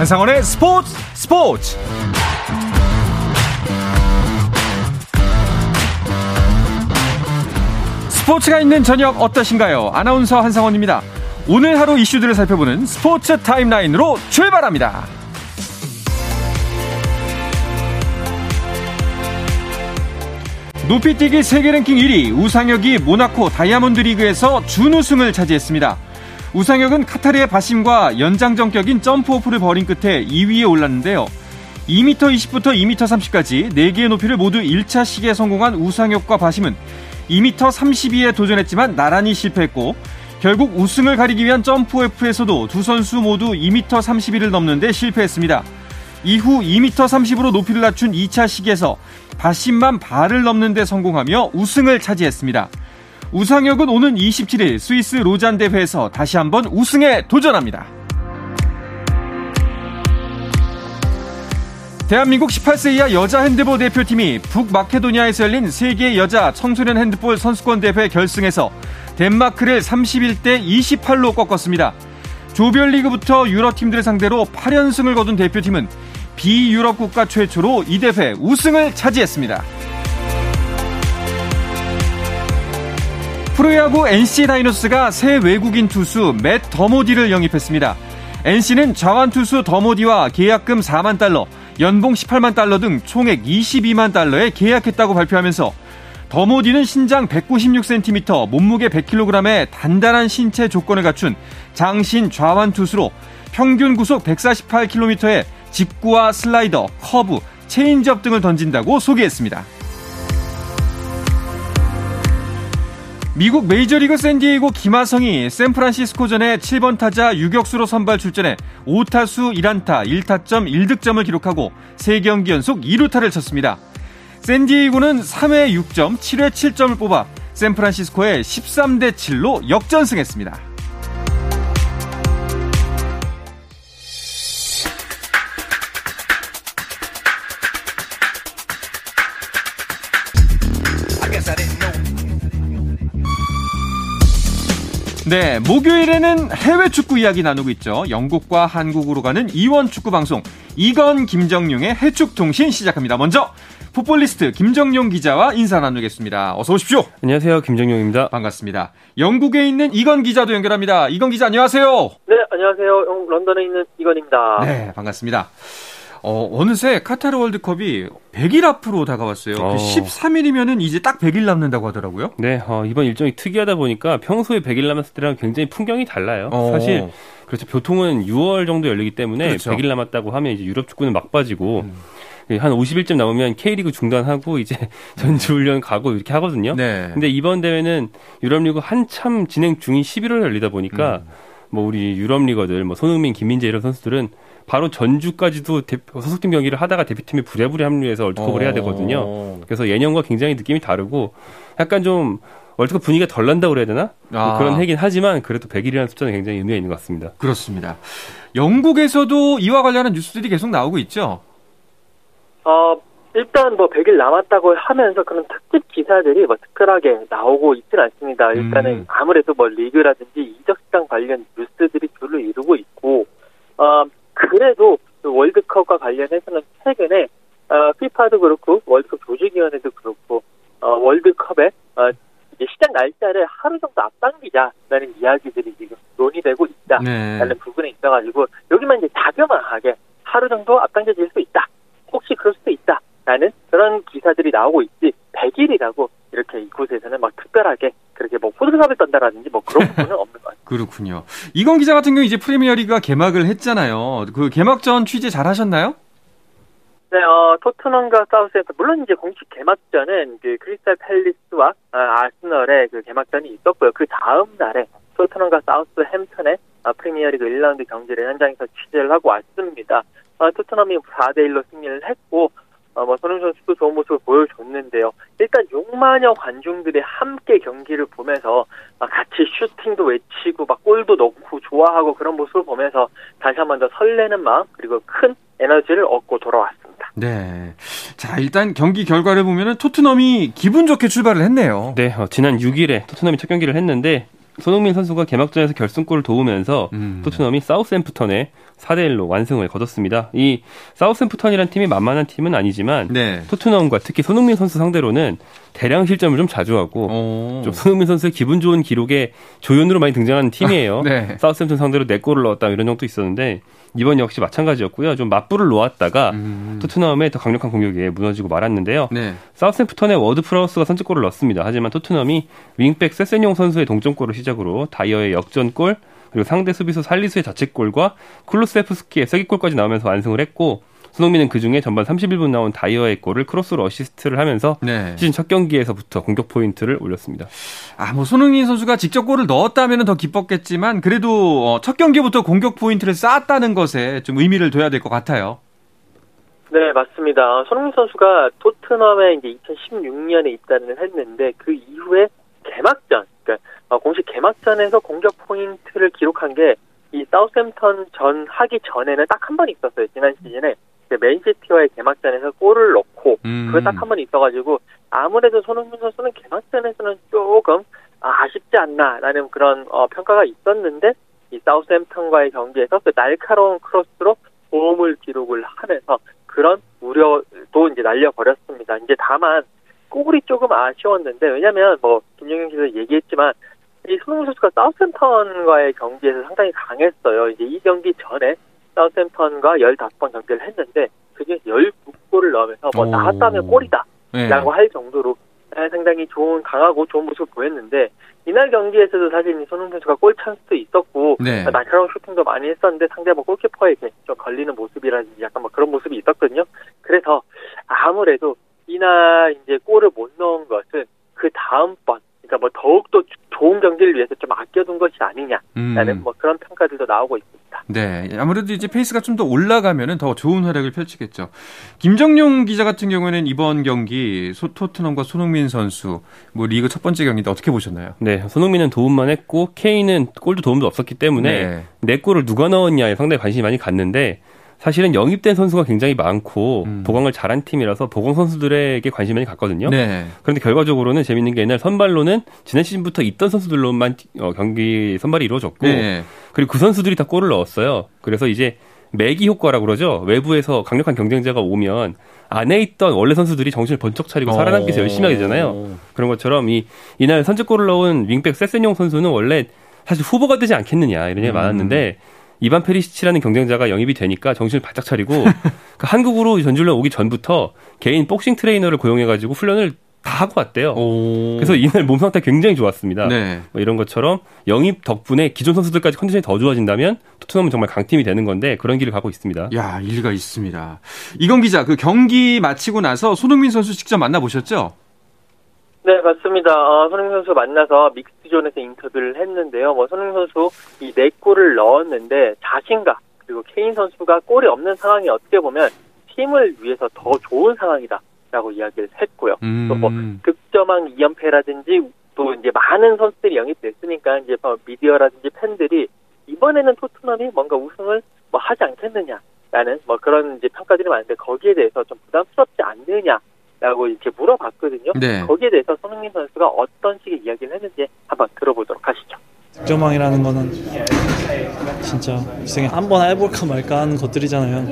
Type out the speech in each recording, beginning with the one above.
한상원의 스포츠 스포츠 스포츠가 있는 저녁 어떠신가요? 아나운서 한상원입니다. 오늘 하루 이슈들을 살펴보는 스포츠 타임라인으로 출발합니다. 높이뛰기 세계 랭킹 1위 우상혁이 모나코 다이아몬드 리그에서 준우승을 차지했습니다. 우상혁은 카타르의 바심과 연장전격인 점프오프를 벌인 끝에 2위에 올랐는데요. 2m 20부터 2m 30까지 4개의 높이를 모두 1차 시기에 성공한 우상혁과 바심은 2m 32에 도전했지만 나란히 실패했고 결국 우승을 가리기 위한 점프오프에서도 두 선수 모두 2m 31을 넘는데 실패했습니다. 이후 2m 30으로 높이를 낮춘 2차 시기에서 바심만 발을 넘는 데 성공하며 우승을 차지했습니다. 우상혁은 오는 27일 스위스 로잔 대회에서 다시 한번 우승에 도전합니다. 대한민국 18세 이하 여자 핸드볼 대표팀이 북마케도니아에서 열린 세계 여자 청소년 핸드볼 선수권 대회 결승에서 덴마크를 31대 28로 꺾었습니다. 조별리그부터 유럽 팀들을 상대로 8연승을 거둔 대표팀은 비유럽 국가 최초로 이 대회 우승을 차지했습니다. 프로야구 NC 다이노스가 새 외국인 투수 맷 더모디를 영입했습니다. NC는 좌완 투수 더모디와 계약금 4만 달러, 연봉 18만 달러 등 총액 22만 달러에 계약했다고 발표하면서 더모디는 신장 196cm, 몸무게 100kg의 단단한 신체 조건을 갖춘 장신 좌완 투수로 평균 구속 148km의 직구와 슬라이더, 커브, 체인지업 등을 던진다고 소개했습니다. 미국 메이저리그 샌디에이고 김하성이 샌프란시스코전에 7번 타자 유격수로 선발 출전해 5타수 1안타 1타점 1득점을 기록하고 3경기 연속 2루타를 쳤습니다. 샌디에이고는 3회 6점, 7회 7점을 뽑아 샌프란시스코에 13대 7로 역전승했습니다. 네, 목요일에는 해외 축구 이야기 나누고 있죠. 영국과 한국으로 가는 이원 축구 방송 이건 김정용의 해축 통신 시작합니다. 먼저 풋볼리스트 김정용 기자와 인사 나누겠습니다. 어서 오십시오. 안녕하세요. 김정용입니다. 반갑습니다. 영국에 있는 이건 기자도 연결합니다. 이건 기자 안녕하세요. 네, 안녕하세요. 런던에 있는 이건입니다. 네, 반갑습니다. 어, 어느새 카타르 월드컵이 100일 앞으로 다가왔어요. 그 어. 그 13일이면은 이제 딱 100일 남는다고 하더라고요. 네, 어, 이번 일정이 특이하다 보니까 평소에 100일 남았을 때랑 굉장히 풍경이 달라요. 어. 사실 그렇죠. 보통은 6월 정도 열리기 때문에 그렇죠. 100일 남았다고 하면 이제 유럽 축구는 막 빠지고 음. 한 50일쯤 남으면 K리그 중단하고 이제 전지훈련 가고 이렇게 하거든요. 네. 근데 이번 대회는 유럽리그 한참 진행 중인 11월 열리다 보니까 음. 뭐 우리 유럽 리거들 뭐 손흥민, 김민재 이런 선수들은 바로 전주까지도 대표, 소속팀 경기를 하다가 대표팀에 부랴부랴 합류해서 월드컵을 해야 되거든요. 어. 그래서 예년과 굉장히 느낌이 다르고 약간 좀 월드컵 분위기가 덜 난다고 그래야 되나? 뭐 아. 그런 얘기는 하지만 그래도 100일이라는 숫자는 굉장히 의미가 있는 것 같습니다. 그렇습니다. 영국에서도 이와 관련한 뉴스들이 계속 나오고 있죠? 어, 일단 뭐 100일 남았다고 하면서 그런 특집 기사들이 뭐 특별하게 나오고 있지는 않습니다. 일단은 음. 아무래도 뭐 리그라든지 이적 시장 관련 뉴스들이 줄을 이루고 있고, 어, 그래도 그 월드컵과 관련해서는 최근에 어, 피파도 그렇고 월드컵 조직위원회도 그렇고 어, 월드컵에 어, 이제 시작 날짜를 하루 정도 앞당기자라는 이야기들이 지금 논의되고 있다라는 네. 부분에 있어가지고 여기만 이제 자그마하게 하루 정도 앞당겨질 수 있다. 혹시 그럴 수도 있다라는 그런 기사들이 나오고 있지 100일이라고 이렇게 이곳에서는 막 특별하게 그렇게 뭐 호들갑을 떤다라든지 뭐 그런 부분은 같아요. 그렇군요. 이건 기자 같은 경우 이제 프리미어리가 개막을 했잖아요. 그 개막전 취재 잘 하셨나요? 네, 어, 토트넘과 사우스햄튼 물론 이제 공식 개막전은 그 크리스탈 팰리스와 아, 아스널의 그 개막전이 있었고요. 그 다음 날에 토트넘과 사우스햄튼의 아, 프리미어리그 1라운드 경기를 현장에서 취재를 하고 왔습니다. 아, 토트넘이 4대 1로 승리를 했고 어, 뭐 손흥민 선수도 좋은 모습을 보여줬는데요. 일단 6만여 관중들이 함께 경기를 보면서 같이 슈팅도 외치고 막 골도 넣고 좋아하고 그런 모습을 보면서 다시 한 번 더 설레는 마음 그리고 큰 에너지를 얻고 돌아왔습니다. 네. 자, 일단 경기 결과를 보면은 토트넘이 기분 좋게 출발을 했네요. 네, 어, 지난 6일에 토트넘이 첫 경기를 했는데 손흥민 선수가 개막전에서 결승골을 도우면서 음. 토트넘이 사우스햄프턴에 4대 1로 완승을 거뒀습니다. 이 사우스햄프턴이란 팀이 만만한 팀은 아니지만 네. 토트넘과 특히 손흥민 선수 상대로는 대량 실점을 좀 자주 하고 오. 좀 손흥민 선수의 기분 좋은 기록에 조연으로 많이 등장하는 팀이에요. 네. 사우스햄프턴 상대로 4골을 넣었다 이런 적도 있었는데 이번 역시 마찬가지였고요. 좀 맞불을 놓았다가 음. 토트넘의 더 강력한 공격에 무너지고 말았는데요. 네. 사우스햄프턴의 워드 프라우스가 선제골을 넣었습니다. 하지만 토트넘이 윙백 세센용 선수의 동점골을 시작으로 다이어의 역전골 그리고 상대 수비수 살리수의 자책골과 쿨루세프스키의 쐐기골까지 나오면서 완승을 했고 손흥민은 그중에 전반 31분 나온 다이어의 골을 크로스로 어시스트를 하면서 네. 시즌 첫 경기에서부터 공격 포인트를 올렸습니다. 아, 뭐 손흥민 선수가 직접 골을 넣었다면 더 기뻤겠지만 그래도 어, 첫 경기부터 공격 포인트를 쌓았다는 것에 좀 의미를 둬야 될 것 같아요. 네, 맞습니다. 손흥민 선수가 토트넘에 이제 2016년에 입단을 했는데 그 이후에 개막전, 그러니까 어, 공식 개막전에서 공격 포인트를 기록한 게 이 사우샘턴 전 하기 전에는 딱 한 번 있었어요. 지난 시즌에 맨시티와의 개막전에서 골을 넣고 음. 그게 딱 한 번 있어가지고 아무래도 손흥민 선수는 개막전에서는 조금 아, 쉽지 않나라는 그런 어, 평가가 있었는데 이 사우스햄턴과의 경기에서 그 날카로운 크로스로 도움을 기록을 하면서 그런 우려도 이제 날려버렸습니다. 이제 다만 골이 조금 아쉬웠는데 왜냐면 뭐 김영경 기자 얘기했지만 이 손흥민 선수가 사우스햄턴과의 경기에서 상당히 강했어요. 이제 이 경기 전에 사우스햄턴과 15번 경기를 했는데 그게 12골을 넣으면서 뭐 나왔다면 골이다 라고 네. 할 정도로 상당히 좋은 강하고 좋은 모습을 보였는데 이날 경기에서도 사실 손흥민 선수가 골 찬스도 있었고 네. 날카로운 슈팅도 많이 했었는데 상대 뭐 골키퍼에게 좀 걸리는 모습이라든지 약간 뭐 그런 모습이 있었거든요. 그래서 아무래도 이날 이제 골을 못 넣은 것은 그 다음번 그러니까 뭐 더욱 경기를 위해서 좀 아껴둔 것이 아니냐라는 음. 뭐 그런 평가들도 나오고 있습니다. 네, 아무래도 이제 페이스가 좀 더 올라가면은 더 좋은 활약을 펼치겠죠. 김정용 기자 같은 경우에는 이번 경기 소, 토트넘과 손흥민 선수 뭐 리그 첫 번째 경기인데 어떻게 보셨나요? 네, 손흥민은 도움만 했고 케인은 골도 도움도 없었기 때문에 네. 내 골을 누가 넣었냐에 상당히 관심이 많이 갔는데 사실은 영입된 선수가 굉장히 많고 음. 보강을 잘한 팀이라서 보강 선수들에게 관심이 많이 갔거든요. 네. 그런데 결과적으로는 재밌는 게 옛날 선발로는 지난 시즌부터 있던 선수들로만 어, 경기 선발이 이루어졌고 네. 그리고 그 선수들이 다 골을 넣었어요. 그래서 이제 메기 효과라고 그러죠. 외부에서 강력한 경쟁자가 오면 안에 있던 원래 선수들이 정신을 번쩍 차리고 살아남기 위해서 열심히 하게 되잖아요. 그런 것처럼 이 이날 선제골을 넣은 윙백 세센용 선수는 원래 사실 후보가 되지 않겠느냐 이런 얘기 음. 많았는데 이반 페리시치라는 경쟁자가 영입이 되니까 정신을 바짝 차리고 그 한국으로 전주를 오기 전부터 개인 복싱 트레이너를 고용해가지고 훈련을 다 하고 왔대요. 오. 그래서 이날 몸 상태 굉장히 좋았습니다. 네. 뭐 이런 것처럼 영입 덕분에 기존 선수들까지 컨디션이 더 좋아진다면 토트넘은 정말 강팀이 되는 건데 그런 길을 가고 있습니다. 야 일리가 있습니다. 이건 기자 그 경기 마치고 나서 손흥민 선수 직접 만나 보셨죠? 네, 맞습니다. 어, 손흥민 선수 만나서 믹스 존에서 인터뷰를 했는데요. 뭐 손흥민 선수 이 네 골을 넣었는데 자신과 그리고 케인 선수가 골이 없는 상황이 어떻게 보면 팀을 위해서 더 좋은 상황이다라고 이야기를 했고요. 음. 또뭐 득점왕 2연패라든지 또 이제 많은 선수들이 영입됐으니까 이제 뭐 미디어라든지 팬들이 이번에는 토트넘이 뭔가 우승을 뭐 하지 않겠느냐라는 뭐 그런 이제 평가들이 많은데 거기에 대해서 좀 부담스럽지 않느냐 라고 이렇게 물어봤거든요. 네. 거기에 대해서 손흥민 선수가 어떤 식의 이야기를 했는지 한번 들어보도록 하시죠. 득점왕이라는 거는 진짜 인생에 한번 해볼까 말까 하는 것들이잖아요.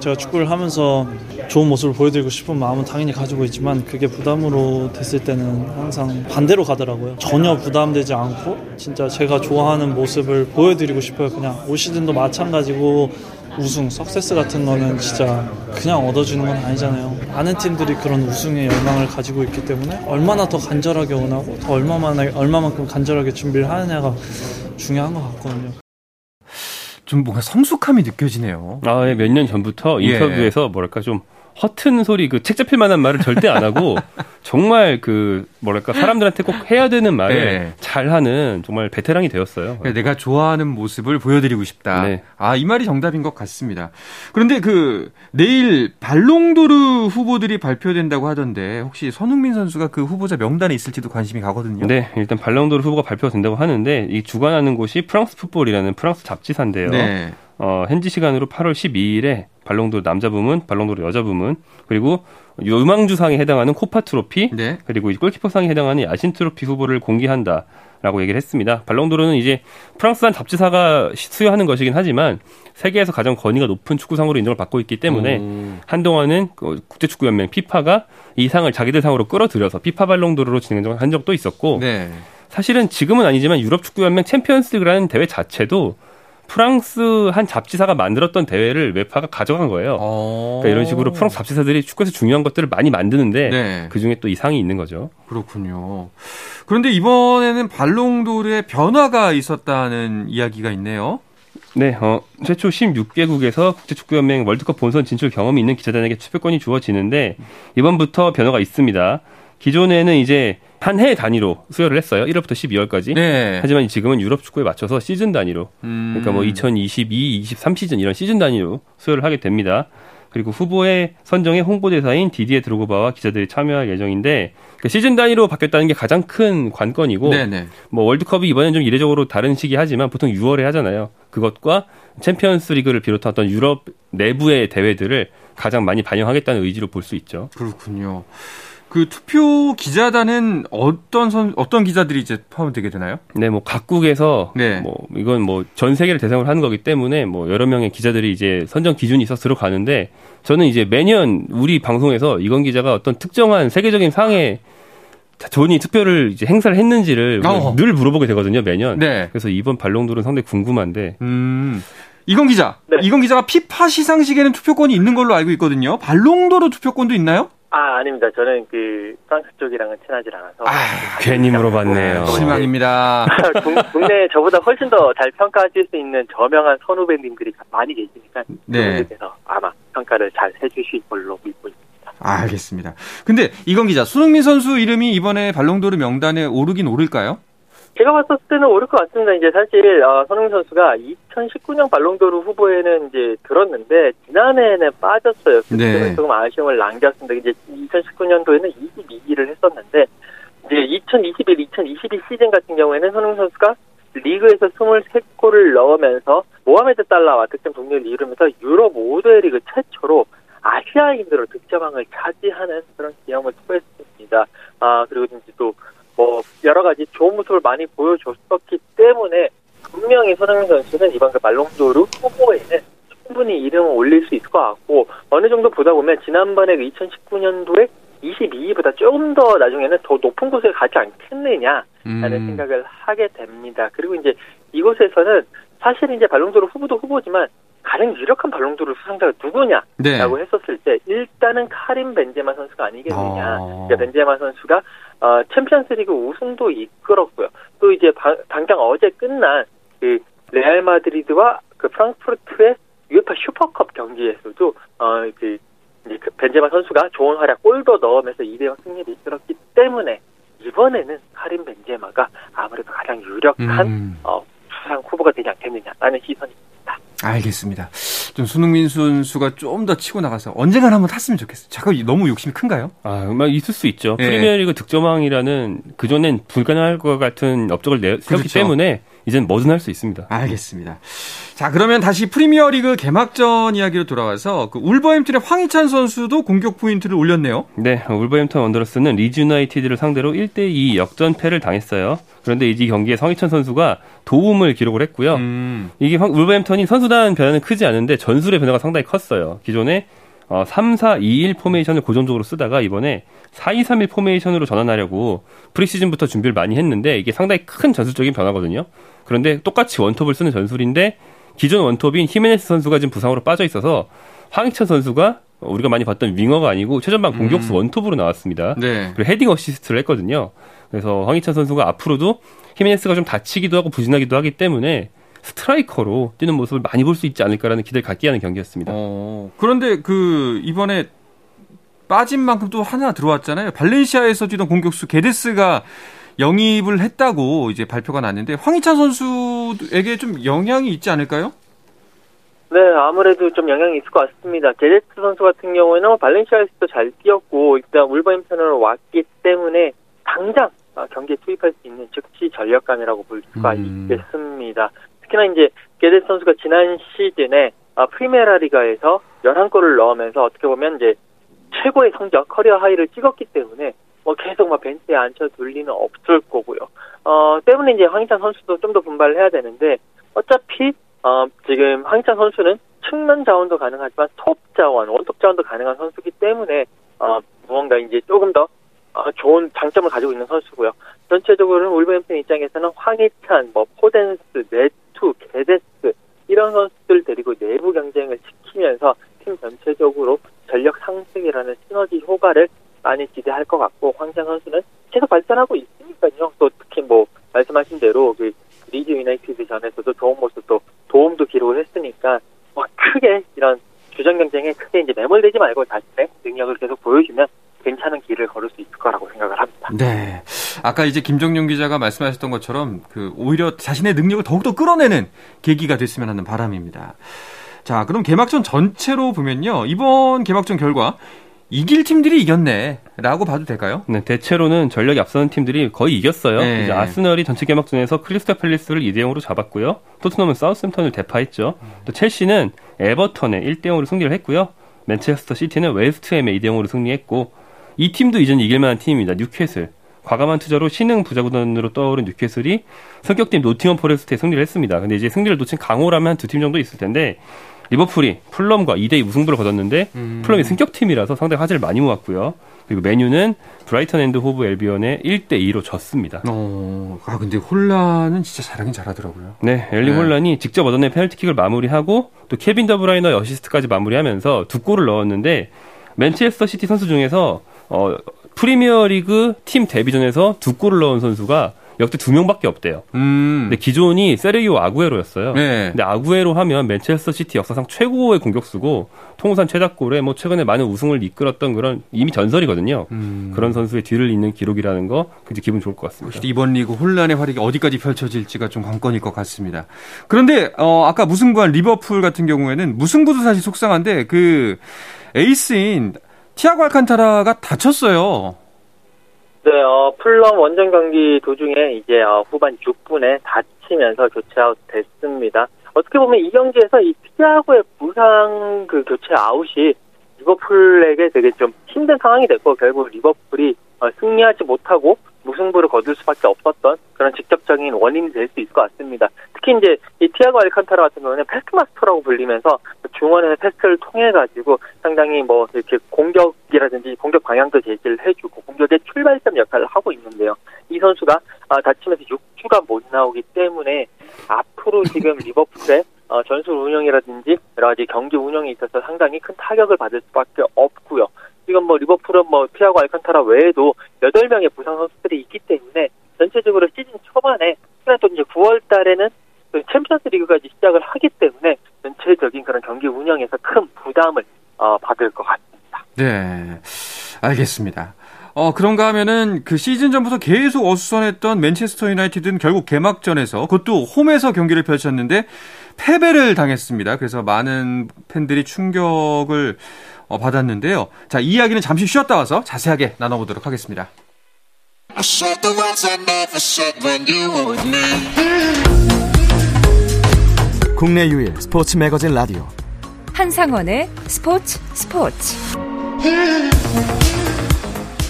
제가 축구를 하면서 좋은 모습을 보여드리고 싶은 마음은 당연히 가지고 있지만 그게 부담으로 됐을 때는 항상 반대로 가더라고요. 전혀 부담되지 않고 진짜 제가 좋아하는 모습을 보여드리고 싶어요. 그냥 올 시즌도 마찬가지고 우승, 석세스 같은 거는 진짜 그냥 얻어주는 건 아니잖아요. 많은 팀들이 그런 우승의 열망을 가지고 있기 때문에 얼마나 더 간절하게 원하고 더 얼마만, 얼마만큼 간절하게 준비를 하느냐가 중요한 것 같거든요. 좀 뭔가 성숙함이 느껴지네요. 아, 예, 몇 년 전부터 예. 인터뷰에서 예. 뭐랄까 좀 허튼 소리 그 책 잡힐 만한 말을 절대 안 하고 정말 그 뭐랄까 사람들한테 꼭 해야 되는 말을 네. 잘하는 정말 베테랑이 되었어요. 내가 좋아하는 모습을 보여드리고 싶다. 네. 아이 말이 정답인 것 같습니다. 그런데 그 내일 발롱도르 후보들이 발표된다고 하던데 혹시 손흥민 선수가 그 후보자 명단에 있을지도 관심이 가거든요. 네, 일단 발롱도르 후보가 발표가 된다고 하는데 이 주관하는 곳이 프랑스 풋볼이라는 프랑스 잡지사인데요. 네. 어, 현지 시간으로 8월 12일에 발롱도르 남자 부문, 발롱도르 여자 부문, 그리고 유망주상에 해당하는 코파 트로피, 네. 그리고 골키퍼상에 해당하는 야신 트로피 후보를 공개한다. 라고 얘기를 했습니다. 발롱도르는 이제 프랑스한 잡지사가 수여하는 것이긴 하지만 세계에서 가장 권위가 높은 축구상으로 인정을 받고 있기 때문에 음. 한동안은 그 국제축구연맹 피파가 이 상을 자기들 상으로 끌어들여서 피파 발롱도르로 진행한 적도 있었고 네. 사실은 지금은 아니지만 유럽 축구연맹 챔피언스리그라는 대회 자체도 프랑스 한 잡지사가 만들었던 대회를 웨파가 가져간 거예요. 어. 그러니까 이런 식으로 프랑스 잡지사들이 축구에서 중요한 것들을 많이 만드는데 네. 그 중에 또 이 상이 있는 거죠. 그렇군요. 그런데 이번에는 발롱도르의 변화가 있었다는 이야기가 있네요. 네, 어, 최초 16개국에서 국제축구연맹 월드컵 본선 진출 경험이 있는 기자단에게 투표권이 주어지는데 이번부터 변화가 있습니다. 기존에는 이제 한 해 단위로 수여를 했어요. 1월부터 12월까지. 네. 하지만 지금은 유럽 축구에 맞춰서 시즌 단위로. 음. 그러니까 뭐 2022, 23 시즌 이런 시즌 단위로 수여를 하게 됩니다. 그리고 후보의 선정에 홍보대사인 디디에 드로그바와 기자들이 참여할 예정인데 그 시즌 단위로 바뀌었다는 게 가장 큰 관건이고 네네. 뭐 월드컵이 이번엔 좀 이례적으로 다른 시기 하지만 보통 6월에 하잖아요. 그것과 챔피언스 리그를 비롯한 어떤 유럽 내부의 대회들을 가장 많이 반영하겠다는 의지로 볼 수 있죠. 그렇군요. 그 투표 기자단은 어떤 선, 어떤 기자들이 이제 포함되게 되나요? 네, 뭐 각국에서 네. 뭐 이건 뭐 전 세계를 대상으로 하는 거기 때문에 뭐 여러 명의 기자들이 이제 선정 기준이 있어서 들어가는데 저는 이제 매년 우리 방송에서 이건 기자가 어떤 특정한 세계적인 상에 존이 투표를 이제 행사를 했는지를 어. 늘 물어보게 되거든요 매년. 네. 그래서 이번 발롱도르는 상당히 궁금한데. 음. 이건 기자. 네. 이건 기자가 피파 시상식에는 투표권이 있는 걸로 알고 있거든요. 발롱도르 투표권도 있나요? 아, 아닙니다. 저는 그 프랑스 쪽이랑은 친하지 않아서. 아, 괜히 물어봤네요. 네. 실망입니다. 국내에 저보다 훨씬 더 잘 평가하실 수 있는 저명한 선후배님들이 많이 계시니까 네. 그래서 아마 평가를 잘 해주실 걸로 믿고 있습니다. 알겠습니다. 근데 이건 기자, 손흥민 선수 이름이 이번에 발롱도르 명단에 오르긴 오를까요? 제가 봤을 때는 오를 것 같습니다. 이제 사실 어, 손흥민 선수가 2019년 발롱도르 후보에는 이제 들었는데 지난해에는 빠졌어요. 네. 조금 아쉬움을 남겼습니다. 이제 2019년도에는 22위를 했었는데 이제 2021, 2022 시즌 같은 경우에는 손흥민 선수가 리그에서 23골을 넣으면서 모하메드 달라와 득점 동률을 이루면서 유럽 5대 리그 최초로 아시아인으로 득점왕을 차지하는 그런 기염을 투했습니다. 아 그리고 또뭐 여러 가지 좋은 모습을 많이 보여줬었기 때문에 분명히 손흥민 선수는 이번 그 말롱도르 후보에는 충분히 이름을 올릴 수 있을 것 같고 어느 정도 보다 보면 지난번에 그 2019년도에 22위보다 조금 더 나중에는 더 높은 곳에 가지 않겠느냐라는 음. 생각을 하게 됩니다. 그리고 이제 이곳에서는 사실 이제 발롱도르 후보도 후보지만 가장 유력한 발롱도르 수상자가 누구냐라고 네. 했었을 때 일단은 카림 벤제마 선수가 아니겠느냐. 어. 그러니까 벤제마 선수가 어, 챔피언스리그 우승도 이끌었고요. 또 이제 바, 당장 어제 끝난 그 레알 마드리드와 그 프랑크푸르트의 유에파 슈퍼컵 경기에서도 어, 그, 이제 그 벤제마 선수가 좋은 활약 골도 넣으면서 2대0 승리를 이끌었기 때문에 이번에는 카림 벤제마가 아무래도 가장 유력한 음. 어, 수상 후보가 되지 않겠느냐라는 시선이 알겠습니다. 좀 손흥민 선수가 좀 더 치고 나가서 언젠간 한번 탔으면 좋겠어요. 잠깐 너무 욕심이 큰가요? 아, 막 있을 수 있죠. 네. 프리미어리그 득점왕이라는 그전엔 불가능할 것 같은 업적을 내, 세웠기 그렇죠. 때문에 이젠 뭐든 할 수 있습니다. 알겠습니다. 자, 그러면 다시 프리미어 리그 개막전 이야기로 돌아와서 그 울버햄튼의 황희찬 선수도 공격 포인트를 올렸네요. 네, 울버햄튼 원더러스는 리즈 유나이티드를 상대로 1대2 역전패를 당했어요. 그런데 이 경기에 황희찬 선수가 도움을 기록을 했고요. 음. 이게 울버햄턴이 선수단 변화는 크지 않은데 전술의 변화가 상당히 컸어요. 기존에 어, 3-4-2-1 포메이션을 고정적으로 쓰다가 이번에 4-2-3-1 포메이션으로 전환하려고 프리시즌부터 준비를 많이 했는데 이게 상당히 큰 전술적인 변화거든요. 그런데 똑같이 원톱을 쓰는 전술인데 기존 원톱인 히메네스 선수가 지금 부상으로 빠져 있어서 황희찬 선수가 우리가 많이 봤던 윙어가 아니고 최전방 공격수 음. 원톱으로 나왔습니다. 네. 그리고 헤딩 어시스트를 했거든요. 그래서 황희찬 선수가 앞으로도 히메네스가 좀 다치기도 하고 부진하기도 하기 때문에 스트라이커로 뛰는 모습을 많이 볼 수 있지 않을까라는 기대를 갖게 하는 경기였습니다. 어, 그런데 그 이번에 빠진 만큼 또 하나 들어왔잖아요. 발렌시아에서 뛰던 공격수 게데스가 영입을 했다고 이제 발표가 났는데 황희찬 선수에게 좀 영향이 있지 않을까요? 네, 아무래도 좀 영향이 있을 것 같습니다. 게데스 선수 같은 경우에는 발렌시아에서도 잘 뛰었고 일단 울버햄튼으로 왔기 때문에 당장 경기에 투입할 수 있는 즉시 전력감이라고 볼 수가 음. 있겠습니다. 특히나 이제 게데스 선수가 지난 시즌에 아, 프리메라 리가에서 11골을 넣으면서 어떻게 보면 이제 최고의 성적 커리어 하이를 찍었기 때문에 뭐 계속 막 벤치에 앉혀둘 리는 없을 거고요. 어, 때문에 이제 황희찬 선수도 좀 더 분발을 해야 되는데 어차피 어, 지금 황희찬 선수는 측면 자원도 가능하지만 톱 자원, 원톱 자원도 가능한 선수기 때문에 어, 무언가 이제 조금 더 어, 좋은 장점을 가지고 있는 선수고요. 전체적으로는 울버햄튼 입장에서는 황희찬, 뭐 포덴스, 네투, 게데스 이런 선수들 데리고 내부 경쟁을 시키면서 팀 전체적으로 전력 상승이라는 시너지 효과를 많이 기대할 것 같고 황희찬 선수는 계속 발전하고 있으니까요. 또 특히 뭐 말씀하신 대로 그 리즈 유나이티드 전에서도 좋은 모습도 도움도 기록을 했으니까 뭐 크게 이런 주전 경쟁에 크게 이제 매몰되지 말고 자신의 능력을 계속 보여주면 괜찮은 길을 걸을 수 있을 거라고 생각을 합니다. 네. 아까 이제 김정용 기자가 말씀하셨던 것처럼 그 오히려 자신의 능력을 더욱더 끌어내는 계기가 됐으면 하는 바람입니다. 자, 그럼 개막전 전체로 보면요. 이번 개막전 결과 이길 팀들이 이겼네라고 봐도 될까요? 네, 대체로는 전력이 앞서는 팀들이 거의 이겼어요. 네. 이제 아스널이 전체 개막전에서 크리스탈 팰리스를 2대 0으로 잡았고요. 토트넘은 사우스햄턴을 대파했죠. 또 첼시는 에버턴에 1대 0으로 승리를 했고요. 맨체스터 시티는 웨스트햄에 2대 0으로 승리했고 이 팀도 이전 이길 만한 팀입니다. 뉴캐슬. 과감한 투자로 신흥 부자구단으로 떠오른 뉴캐슬이 승격팀 노팅엄 포레스트에 승리를 했습니다. 근데 이제 승리를 놓친 강호라면 한 두 팀 정도 있을 텐데 리버풀이 풀럼과 2대2 무승부를 거뒀는데 음. 풀럼이 승격팀이라서 상당히 화제를 많이 모았고요. 그리고 맨유는 브라이턴 앤드 호브 앨비언에 1대2로 졌습니다. 어, 아 근데 홀란은 진짜 잘하긴 잘하더라고요. 네, 엘리 네. 홀란이 직접 얻어낸 페널티킥을 마무리하고 또 케빈 더브라이너 어시스트까지 마무리하면서 두 골을 넣었는데 맨체스터 시티 선수 중에서 어, 프리미어리그 팀 데뷔전에서 두 골을 넣은 선수가 역대 두 명밖에 없대요. 음. 근데 기존이 세르기오 아구에로였어요. 네. 근데 아구에로 하면 맨체스터 시티 역사상 최고의 공격수고 통산 최다골에 뭐 최근에 많은 우승을 이끌었던 그런 이미 전설이거든요. 음. 그런 선수의 뒤를 잇는 기록이라는 거 굉장히 기분 좋을 것 같습니다. 이번 리그 홀란의 활약이 어디까지 펼쳐질지가 좀 관건일 것 같습니다. 그런데 어, 아까 무승부한 리버풀 같은 경우에는 무승부도 사실 속상한데 그 에이스인 티아고 알칸타라가 다쳤어요. 네, 어, 풀럼 원정 경기 도중에 이제 어, 후반 6분에 다치면서 교체 아웃 됐습니다. 어떻게 보면 이 경기에서 이 티아고의 부상 그 교체 아웃이 리버풀에게 되게 좀 힘든 상황이 됐고 결국 리버풀이 어, 승리하지 못하고 무승부를 거둘 수밖에 없었던 그런 직접적인 원인이 될 수 있을 것 같습니다. 특히 이제 이 티아고 알칸타라 같은 경우는 패스마스터라고 불리면서 중원에서 패스를 통해 가지고 상당히 뭐 이렇게 공격이라든지 공격 방향도 제시를 해주고 공격의 출발점 역할을 하고 있는데요. 이 선수가 아, 다치면서 6주가 못 나오기 때문에 앞으로 지금 리버풀의 어, 전술 운영이라든지 여러 가지 경기 운영에 있어서 상당히 큰 타격을 받을 수밖에 없고요. 지금 뭐 리버풀은 뭐 피아고 알칸타라 외에도 8명의 부상 선수들이 있기 때문에 전체적으로 시즌 초반에 또 이제 9월 달에는 그 챔피언스 리그까지 시작을 하기 때문에 전체적인 그런 경기 운영에서 큰 부담을 어, 받을 것 같습니다. 네, 알겠습니다. 어, 그런가 하면은 그 시즌 전부터 계속 어수선했던 맨체스터 유나이티드는 결국 개막전에서 그것도 홈에서 경기를 펼쳤는데 패배를 당했습니다. 그래서 많은 팬들이 충격을 어, 받았는데요. 자, 이 이야기는 잠시 쉬었다 와서 자세하게 나눠보도록 하겠습니다. 국내 유일 스포츠 매거진 라디오 한상원의 스포츠 스포츠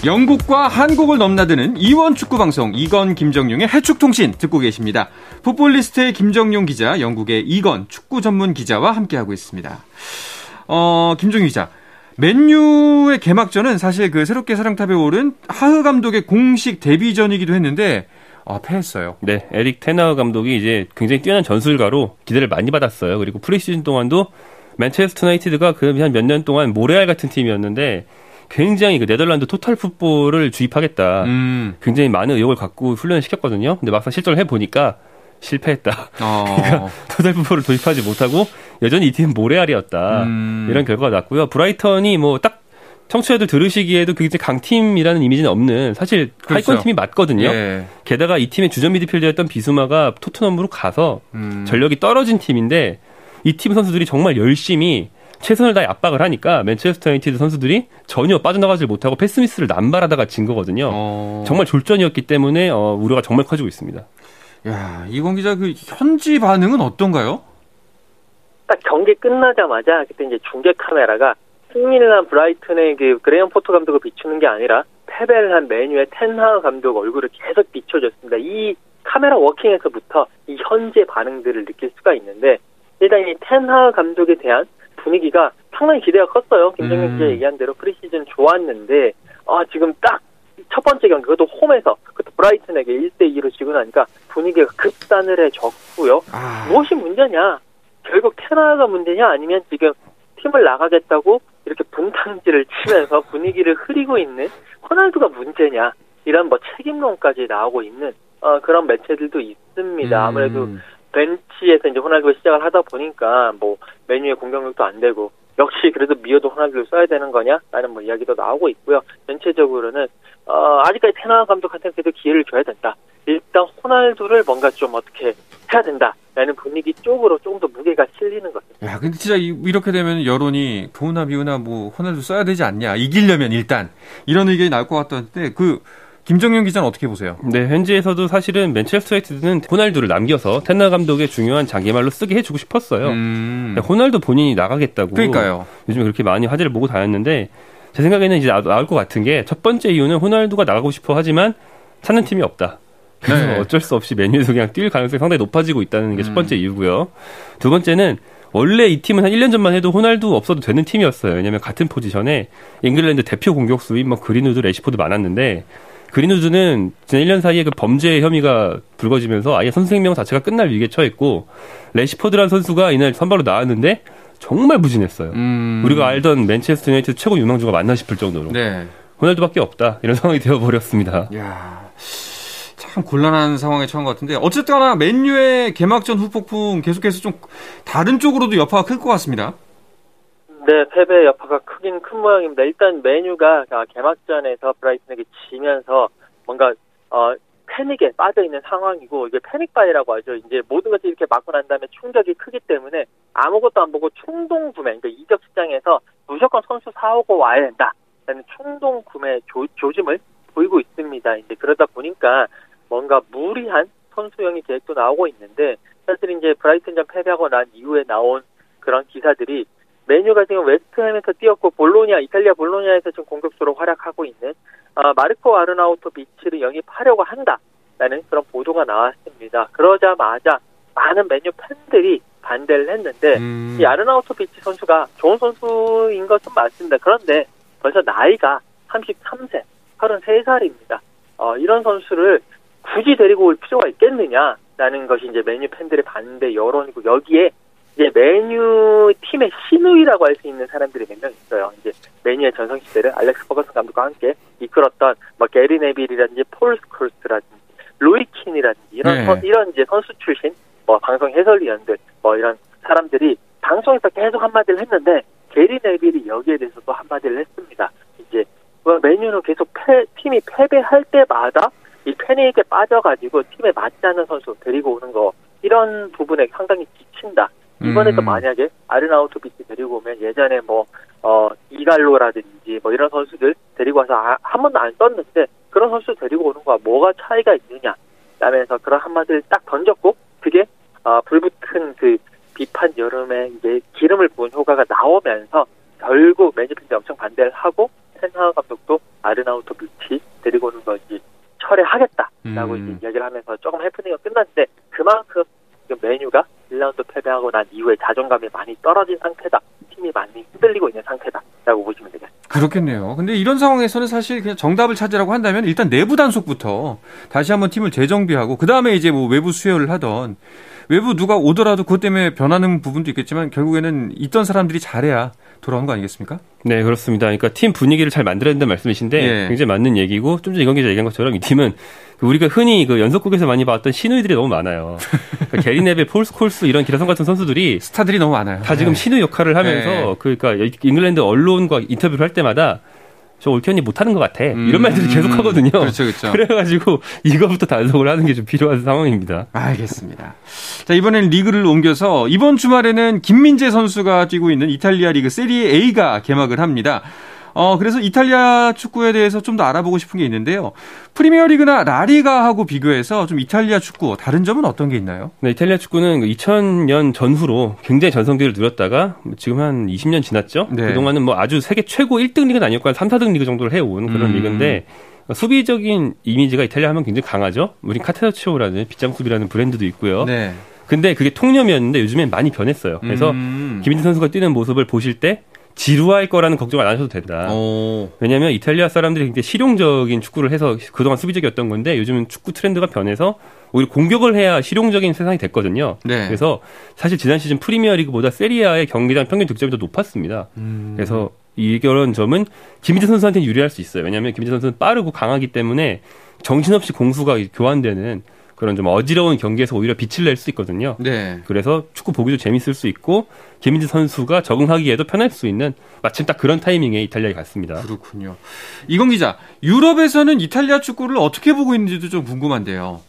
영국과 한국을 넘나드는 이원 축구 방송 이건 김정용의 해축 통신 듣고 계십니다. 풋볼리스트의 김정용 기자, 영국의 이건 축구 전문 기자와 함께하고 있습니다. 어, 김정용 기자. 맨유의 개막전은 사실 그 새롭게 사랑탑에 오른 하흐 감독의 공식 데뷔전이기도 했는데 아, 패했어요. 네, 에릭 텐하흐 감독이 이제 굉장히 뛰어난 전술가로 기대를 많이 받았어요. 그리고 프리시즌 동안도 맨체스터 유나이티드가 그 한 몇 년 동안 모래알 같은 팀이었는데 굉장히 그 네덜란드 토탈 풋볼을 주입하겠다. 음. 굉장히 많은 의욕을 갖고 훈련을 시켰거든요. 근데 막상 실전을 해 보니까 실패했다. 어. 그러니까 토탈 풋볼을 도입하지 못하고 여전히 이 팀은 모래알이었다. 음. 이런 결과가 났고요. 브라이턴이 뭐 딱 청취자들 들으시기에도 굉장히 강팀이라는 이미지는 없는 사실 그렇죠. 하위권 팀이 맞거든요. 예. 게다가 이 팀의 주전 미드필더였던 비수마가 토트넘으로 가서 음. 전력이 떨어진 팀인데 이 팀 선수들이 정말 열심히 최선을 다해 압박을 하니까 맨체스터 유나이티드 선수들이 전혀 빠져나가지 못하고 패스미스를 남발하다가 진 거거든요. 어. 정말 졸전이었기 때문에 어, 우려가 정말 커지고 있습니다. 야, 이건 기자 그 현지 반응은 어떤가요? 딱 경기 끝나자마자 그때 이제 중계 카메라가 승리를 한 브라이튼의 그 그레이엄 포터 감독을 비추는 게 아니라 패배를 한 맨유의 텐하흐 감독 얼굴을 계속 비춰줬습니다. 이 카메라 워킹에서부터 이 현재 반응들을 느낄 수가 있는데 일단 이 텐하우 감독에 대한 분위기가 상당히 기대가 컸어요. 김정현 음. 기자 얘기한 대로 프리시즌 좋았는데 아 지금 딱 첫 번째 경기 그것도 홈에서 그것도 브라이튼에게 1대 2로 지고 나니까 분위기가 급산을해졌고요. 아. 무엇이 문제냐? 결국 테나가 문제냐 아니면 지금 팀을 나가겠다고 이렇게 분탕질을 치면서 분위기를 흐리고 있는 호날두가 문제냐 이런 뭐 책임론까지 나오고 있는 어, 그런 매체들도 있습니다. 음. 아무래도 벤치에서 이제 호날두가 시작을 하다 보니까 뭐 메뉴의 공격력도 안 되고 역시 그래도 미어도 호날두를 써야 되는 거냐라는 뭐 이야기도 나오고 있고요. 전체적으로는 어, 아직까지 테나 감독한테 그래도 기회를 줘야 된다. 일단 호날두를 뭔가 좀 어떻게 해야 된다라는 분위기 쪽으로 조금 더 무게가 실리는 거죠. 야, 근데 진짜 이렇게 되면 여론이 도우나 미우나 뭐 호날두 써야 되지 않냐 이기려면 일단 이런 의견이 나올 것 같던데 그 김정현 기자는 어떻게 보세요? 네, 현지에서도 사실은 맨체스터 유나이티드는 호날두를 남겨서 텐나 감독의 중요한 자기말로 쓰게 해주고 싶었어요. 음... 호날두 본인이 나가겠다고. 그러니까요. 요즘에 그렇게 많이 화제를 보고 다녔는데 제 생각에는 이제 나올 것 같은 게 첫 번째 이유는 호날두가 나가고 싶어 하지만 찾는 팀이 없다. 그래서 네. 어쩔 수 없이 메뉴에서 그냥 뛸 가능성이 상당히 높아지고 있다는 게첫 음. 번째 이유고요. 두 번째는 원래 이 팀은 한 1년 전만 해도 호날두 없어도 되는 팀이었어요. 왜냐면 같은 포지션에 잉글랜드 대표 공격수인 뭐 그린우드, 래시포드 많았는데 그린우드는 지난 1년 사이에 그 범죄 혐의가 불거지면서 아예 선수 생명 자체가 끝날 위기에 처했고 래시포드라는 선수가 이날 선발로 나왔는데 정말 부진했어요. 음. 우리가 알던 맨체스터 유나이티드 최고 유망주가 맞나 싶을 정도로. 네. 호날두밖에 없다. 이런 상황이 되어버렸습니다. 야. 참 곤란한 상황에 처한 것 같은데 어쨌거나 맨유의 개막전 후폭풍 계속해서 좀 다른 쪽으로도 여파가 클 것 같습니다. 네, 패배 여파가 크긴 큰 모양입니다. 일단 맨유가 개막전에서 브라이튼에게 지면서 뭔가 어, 패닉에 빠져 있는 상황이고 이게 panic buy라고 하죠. 이제 모든 것이 이렇게 맞고 난 다음에 충격이 크기 때문에 아무것도 안 보고 충동 구매, 그러니까 이적 시장에서 무조건 선수 사오고 와야 된다라는 충동 구매 조, 조짐을 보이고 있습니다. 이제 그러다 보니까 뭔가 무리한 선수 영입 계획도 나오고 있는데 사실 이제 브라이튼전 패배하고 난 이후에 나온 그런 기사들이 맨유가 지금 웨스트햄에서 뛰었고 볼로냐 이탈리아 볼로냐에서 지금 공격수로 활약하고 있는 어, 마르코 아르나우토비치를 영입하려고 한다라는 그런 보도가 나왔습니다. 그러자마자 많은 맨유 팬들이 반대를 했는데 음. 이 아르나우토비치 선수가 좋은 선수인 것은 맞습니다. 그런데 벌써 나이가 33세, 33살입니다. 어, 이런 선수를 굳이 데리고 올 필요가 있겠느냐라는 것이 이제 맨유 팬들의 반대 여론이고 여기에 이제 맨유 팀의 시누이라고 할 수 있는 사람들이 몇 명 있어요. 이제 맨유의 전성 시대를 알렉스 퍼거슨 감독과 함께 이끌었던 뭐 게리 네빌이라든지 폴 스콜스라든지 로이 킨이라든지 이런 네. 선, 이런 이제 선수 출신 뭐 방송 해설위원들 뭐 이런 사람들이 방송에서 계속 한마디를 했는데 게리 네빌이 여기에 대해서 도 한마디를 했습니다. 이제 뭐 메뉴는 계속 패, 팀이 패배할 때마다 이 패닉에 빠져가지고 팀에 맞지 않는 선수 데리고 오는 거 이런 부분에 상당히 지친다. 이번에도 음. 만약에 아르나우토 비치 데리고 오면 예전에 뭐, 어, 이갈로라든지 뭐 이런 선수들 데리고 와서 아, 한 번도 안 썼는데 그런 선수 데리고 오는 거와 뭐가 차이가 있느냐. 라면서 그런 한마디를 딱 던졌고 그게, 어, 불붙은 그 비판 여름에 이제 기름을 부은 효과가 나오면서 결국 매니저팬들이 엄청 반대를 하고 텐하 감독도 아르나우토 비치 데리고 오는 것이 철회하겠다라고 음. 이제 이야기를 하면서 조금 해프닝이 끝났는데 그만큼 메뉴가 1라운드 패배하고 난 이후에 자존감이 많이 떨어진 상태다. 팀이 많이 흔들리고 있는 상태다라고 보시면 되겠습니다. 그렇겠네요. 근데 이런 상황에서는 사실 그냥 정답을 찾으라고 한다면 일단 내부 단속부터 다시 한번 팀을 재정비하고 그 다음에 이제 뭐 외부 수혈을 하던 외부 누가 오더라도 그것 때문에 변하는 부분도 있겠지만 결국에는 있던 사람들이 잘해야 돌아온 거 아니겠습니까? 네, 그렇습니다. 그러니까 팀 분위기를 잘 만들어야 된다는 말씀이신데 예. 굉장히 맞는 얘기고 좀 전에 이건 기자 얘기한 것처럼 이 팀은 그 우리가 흔히 그 연속극에서 많이 봤던 시누이들이 너무 많아요. 그러니까 게리 네빌, 폴 스콜스 이런 기라성 같은 선수들이 스타들이 너무 많아요. 다 지금 네. 시누 역할을 하면서 네. 그러니까 잉글랜드 언론과 인터뷰를 할 때마다 저 올케 언니 못하는 것 같아. 음. 이런 말들을 계속 하거든요. 그렇죠, 그렇죠. 그래가지고 이거부터 단속을 하는 게 좀 필요한 상황입니다. 알겠습니다. 자, 이번엔 리그를 옮겨서 이번 주말에는 김민재 선수가 뛰고 있는 이탈리아 리그 세리에 A가 개막을 합니다. 어, 그래서 이탈리아 축구에 대해서 좀 더 알아보고 싶은 게 있는데요. 프리미어 리그나 라리가하고 비교해서 좀 이탈리아 축구 다른 점은 어떤 게 있나요? 네, 이탈리아 축구는 2000년 그 전후로 굉장히 전성기를 누렸다가 지금 한 20년 지났죠. 네. 그동안은 뭐 아주 세계 최고 1등 리그는 아니었고 한 3, 4등 리그 정도를 해온 그런 음. 리그인데 수비적인 이미지가 이탈리아 하면 굉장히 강하죠. 우리 카테나치오라는 빗장 수비라는 브랜드도 있고요. 네. 근데 그게 통념이었는데 요즘엔 많이 변했어요. 그래서 음. 김민재 선수가 뛰는 모습을 보실 때 지루할 거라는 걱정 안 하셔도 된다. 오. 왜냐하면 이탈리아 사람들이 굉장히 실용적인 축구를 해서 그동안 수비적이었던 건데 요즘은 축구 트렌드가 변해서 오히려 공격을 해야 실용적인 세상이 됐거든요. 네. 그래서 사실 지난 시즌 프리미어리그보다 세리아의 경기당 평균 득점이 더 높았습니다. 음. 그래서 이런 점은 김민재 선수한테 는 유리할 수 있어요. 왜냐하면 김민재 선수는 빠르고 강하기 때문에 정신없이 공수가 교환되는 그런 좀 어지러운 경기에서 오히려 빛을 낼 수 있거든요. 네. 그래서 축구 보기도 재밌을 수 있고 김민재 선수가 적응하기에도 편할 수 있는 마침 딱 그런 타이밍에 이탈리아에 갔습니다. 그렇군요. 이건 기자, 유럽에서는 이탈리아 축구를 어떻게 보고 있는지도 좀 궁금한데요.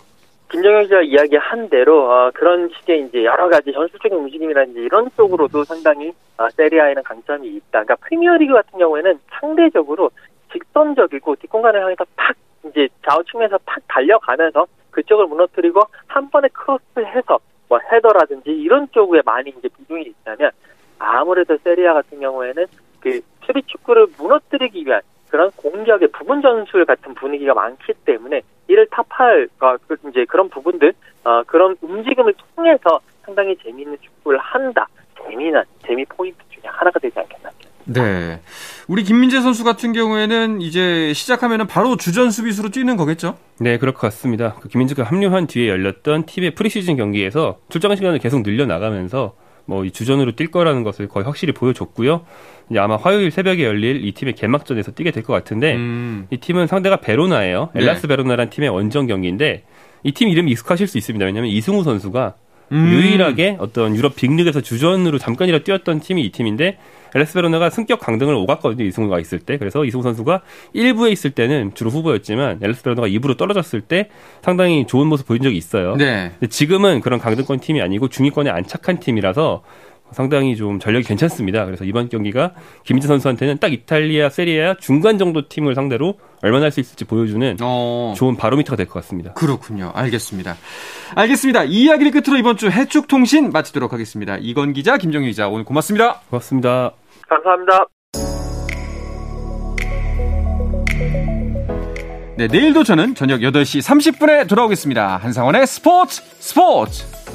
김정현 기자 이야기한 대로 어, 그런 식의 이제 여러 가지 전술적인 움직임이라든지 이런 쪽으로도 상당히 어, 세리아에는 강점이 있다. 그러니까 프리미어리그 같은 경우에는 상대적으로 직선적이고 뒷공간을 향해서 팍 이제 좌우 측면에서 팍 달려가면서 그쪽을 무너뜨리고 한 번에 크로스를 해서 뭐 헤더라든지 이런 쪽에 많이 이제 비중이 있다면 아무래도 세리아 같은 경우에는 그 수비 축구를 무너뜨리기 위한 그런 공격의 부분 전술 같은 분위기가 많기 때문에 이를 타파할 어, 그 이제 그런 부분들 어, 그런 움직임을 통해서 상당히 재미있는 축구를 한다. 재미난 재미 포인트 중에 하나가 되지 않겠나. 네. 우리 김민재 선수 같은 경우에는 이제 시작하면은 바로 주전 수비수로 뛰는 거겠죠? 네, 그럴 것 같습니다. 그 김민재가 합류한 뒤에 열렸던 팀의 프리시즌 경기에서 출장 시간을 계속 늘려나가면서 뭐 주전으로 뛸 거라는 것을 거의 확실히 보여줬고요. 이제 아마 화요일 새벽에 열릴 이 팀의 개막전에서 뛰게 될 것 같은데 음. 이 팀은 상대가 베로나예요. 네. 엘라스 베로나라는 팀의 원정 경기인데 이 팀 이름이 익숙하실 수 있습니다. 왜냐하면 이승우 선수가 음. 유일하게 어떤 유럽 빅리그에서 주전으로 잠깐이라 뛰었던 팀이 이 팀인데 엘레스 베로나가 승격 강등을 오갔거든요. 이승우가 있을 때. 그래서 이승우 선수가 1부에 있을 때는 주로 후보였지만 엘레스 베로나가 2부로 떨어졌을 때 상당히 좋은 모습 보인 적이 있어요. 네. 지금은 그런 강등권 팀이 아니고 중위권에 안착한 팀이라서 상당히 좀 전력이 괜찮습니다. 그래서 이번 경기가 김민재 선수한테는 딱 이탈리아 세리아 중간 정도 팀을 상대로 얼마나 할 수 있을지 보여주는 어... 좋은 바로미터가 될 것 같습니다. 그렇군요. 알겠습니다. 알겠습니다. 이 이야기를 끝으로 이번 주 해축통신 마치도록 하겠습니다. 이건 기자, 김정희 기자 오늘 고맙습니다. 고맙습니다. 감사합니다. 네, 내일도 저는 저녁 8시 30분에 돌아오겠습니다. 한상원의 스포츠 스포츠!